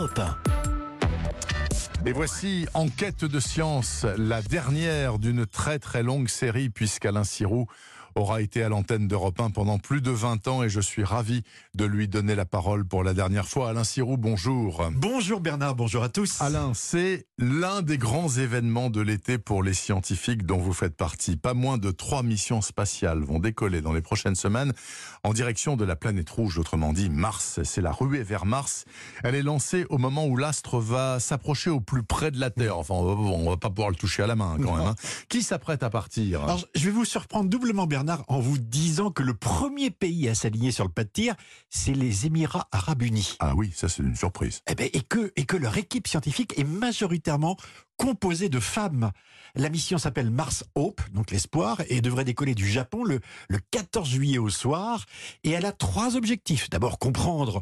Europe 1. Et voici Enquête de science, la dernière d'une très très longue série, puisqu'Alain Sirou aura été à l'antenne d'Europe 1 pendant plus de 20 ans et je suis ravi de lui donner la parole pour la dernière fois. Alain Sirou, bonjour. Bonjour Bernard, bonjour à tous. Alain, c'est l'un des grands événements de l'été pour les scientifiques dont vous faites partie. Pas moins de trois missions spatiales vont décoller dans les prochaines semaines en direction de la planète rouge, autrement dit Mars. C'est la ruée vers Mars. Elle est lancée au moment où l'astre va s'approcher au plus près de la Terre. Enfin, on va pas pouvoir le toucher à la main quand même. Hein. Qui s'apprête à partir? Alors, je vais vous surprendre doublement Bernard en vous disant que le premier pays à s'aligner sur le pas de tir, c'est les Émirats Arabes Unis. Ah oui, ça c'est une surprise. Eh ben, et, que, et que leur équipe scientifique est majoritairement composée de femmes. La mission s'appelle Mars Hope, donc l'espoir, et devrait décoller du Japon le, le 14 juillet au soir. Et elle a trois objectifs. D'abord, comprendre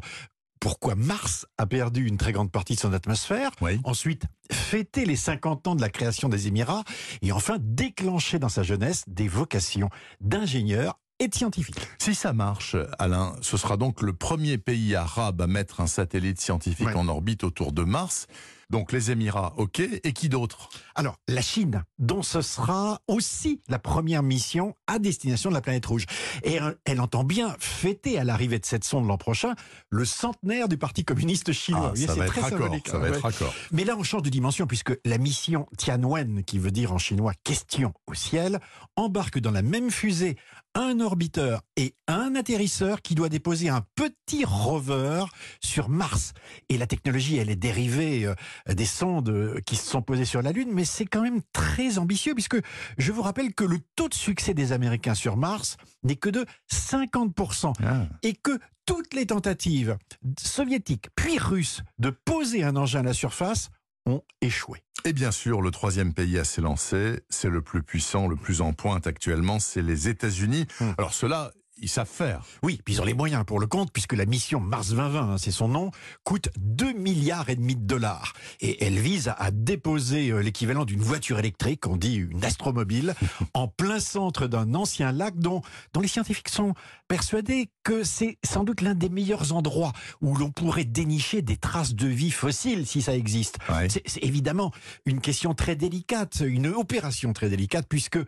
pourquoi Mars a perdu une très grande partie de son atmosphère. Ensuite, fêter les 50 ans de la création des Émirats. Et enfin, déclencher dans sa jeunesse des vocations d'ingénieur et de scientifique. Si ça marche, Alain, ce sera donc le premier pays arabe à mettre un satellite scientifique en orbite autour de Mars. Donc les Émirats, ok. Et qui d'autre? Alors, la Chine, dont ce sera aussi la première mission à destination de la planète rouge. Et elle entend bien fêter à l'arrivée de cette sonde l'an prochain le centenaire du Parti communiste chinois. Ah, ça, va très symbolique. ça va être raccord. Mais là, on change de dimension puisque la mission Tianwen, qui veut dire en chinois question au ciel, embarque dans la même fusée un orbiteur et un atterrisseur qui doit déposer un petit rover sur Mars. Et la technologie, elle est dérivée euh, des sondes qui se sont posées sur la Lune, mais c'est quand même très ambitieux puisque je vous rappelle que le taux de succès des Américains sur Mars n'est que de 50% ah. et que toutes les tentatives soviétiques puis russes de poser un engin à la surface ont échoué. Et bien sûr, le troisième pays à s'élancer, c'est le plus puissant, le plus en pointe actuellement, c'est les États-Unis. Hmm. Alors cela, ils savent faire. Oui, puis ils ont les moyens pour le compte, puisque la mission Mars 2020, hein, c'est son nom, coûte 2 milliards et demi de dollars. Et elle vise à déposer euh, l'équivalent d'une voiture électrique, on dit une astromobile, en plein centre d'un ancien lac dont, dont les scientifiques sont persuadés que c'est sans doute l'un des meilleurs endroits où l'on pourrait dénicher des traces de vie fossile, si ça existe. C'est évidemment une question très délicate, une opération très délicate, puisque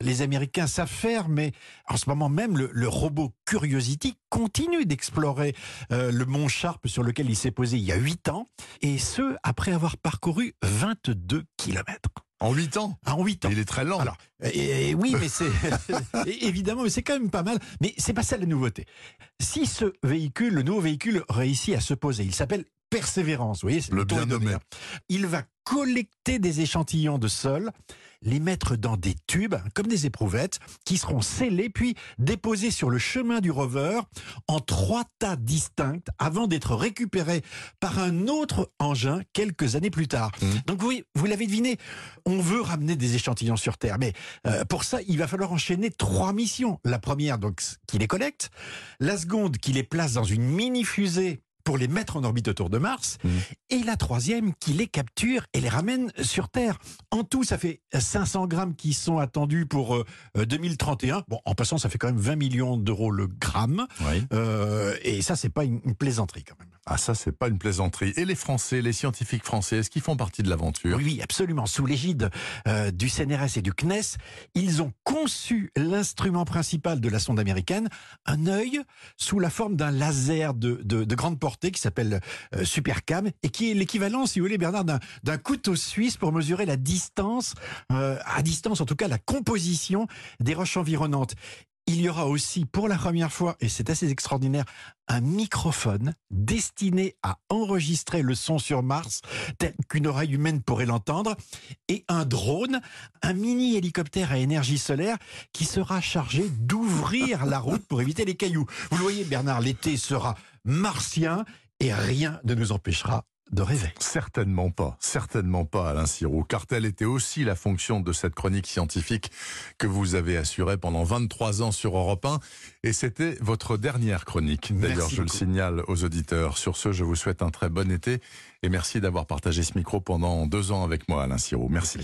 les Américains savent faire, mais en ce moment même, le, le robot Curiosity continue d'explorer euh, le mont Sharp sur lequel il s'est posé il y a 8 ans, et ce, après avoir parcouru 22 kilomètres. En 8 ans? En 8 ans. Il est très lent. Alors, et, oui, mais c'est évidemment, mais c'est quand même pas mal. Mais c'est pas ça la nouveauté. Si ce véhicule, le nouveau véhicule, réussit à se poser, il s'appelle Persévérance, vous voyez, c'est le, bien nommé. Il va collecter des échantillons de sol, les mettre dans des tubes, comme des éprouvettes, qui seront scellés puis déposés sur le chemin du rover en trois tas distincts avant d'être récupérés par un autre engin quelques années plus tard. Mmh. Donc oui, vous l'avez deviné, on veut ramener des échantillons sur Terre, mais euh, pour ça, il va falloir enchaîner trois missions. La première, donc, qui les collecte, la seconde, qui les place dans une mini-fusée pour les mettre en orbite autour de Mars, mmh. et la troisième qui les capture et les ramène sur Terre. En tout, ça fait 500 grammes qui sont attendus pour 2031. Euh, bon, en passant, ça fait quand même 20 millions d'euros le gramme. Euh, et ça, c'est pas une, plaisanterie quand même. Ah, ça, c'est pas une plaisanterie. Et les Français, les scientifiques français, est-ce qu'ils font partie de l'aventure? Oui, absolument. Sous l'égide euh, du CNRS et du CNES, ils ont conçu l'instrument principal de la sonde américaine, un œil sous la forme d'un laser de grande portée qui s'appelle euh, Supercam et qui est l'équivalent, si vous voulez, Bernard, d'un couteau suisse pour mesurer la distance, euh, à distance en tout cas, la composition des roches environnantes il y aura aussi pour la première fois, et c'est assez extraordinaire, un microphone destiné à enregistrer le son sur Mars tel qu'une oreille humaine pourrait l'entendre, et un drone, un mini hélicoptère à énergie solaire qui sera chargé d'ouvrir la route pour éviter les cailloux. Vous le voyez Bernard, l'été sera martien et rien ne nous empêchera de rêver. Certainement pas, certainement pas, Alain Sirou, car telle était aussi la fonction de cette chronique scientifique que vous avez assurée pendant 23 ans sur Europe 1, et c'était votre dernière chronique. D'ailleurs, je le signale aux auditeurs. Sur ce, je vous souhaite un très bon été, et merci d'avoir partagé ce micro pendant deux ans avec moi, Alain Sirou. Merci.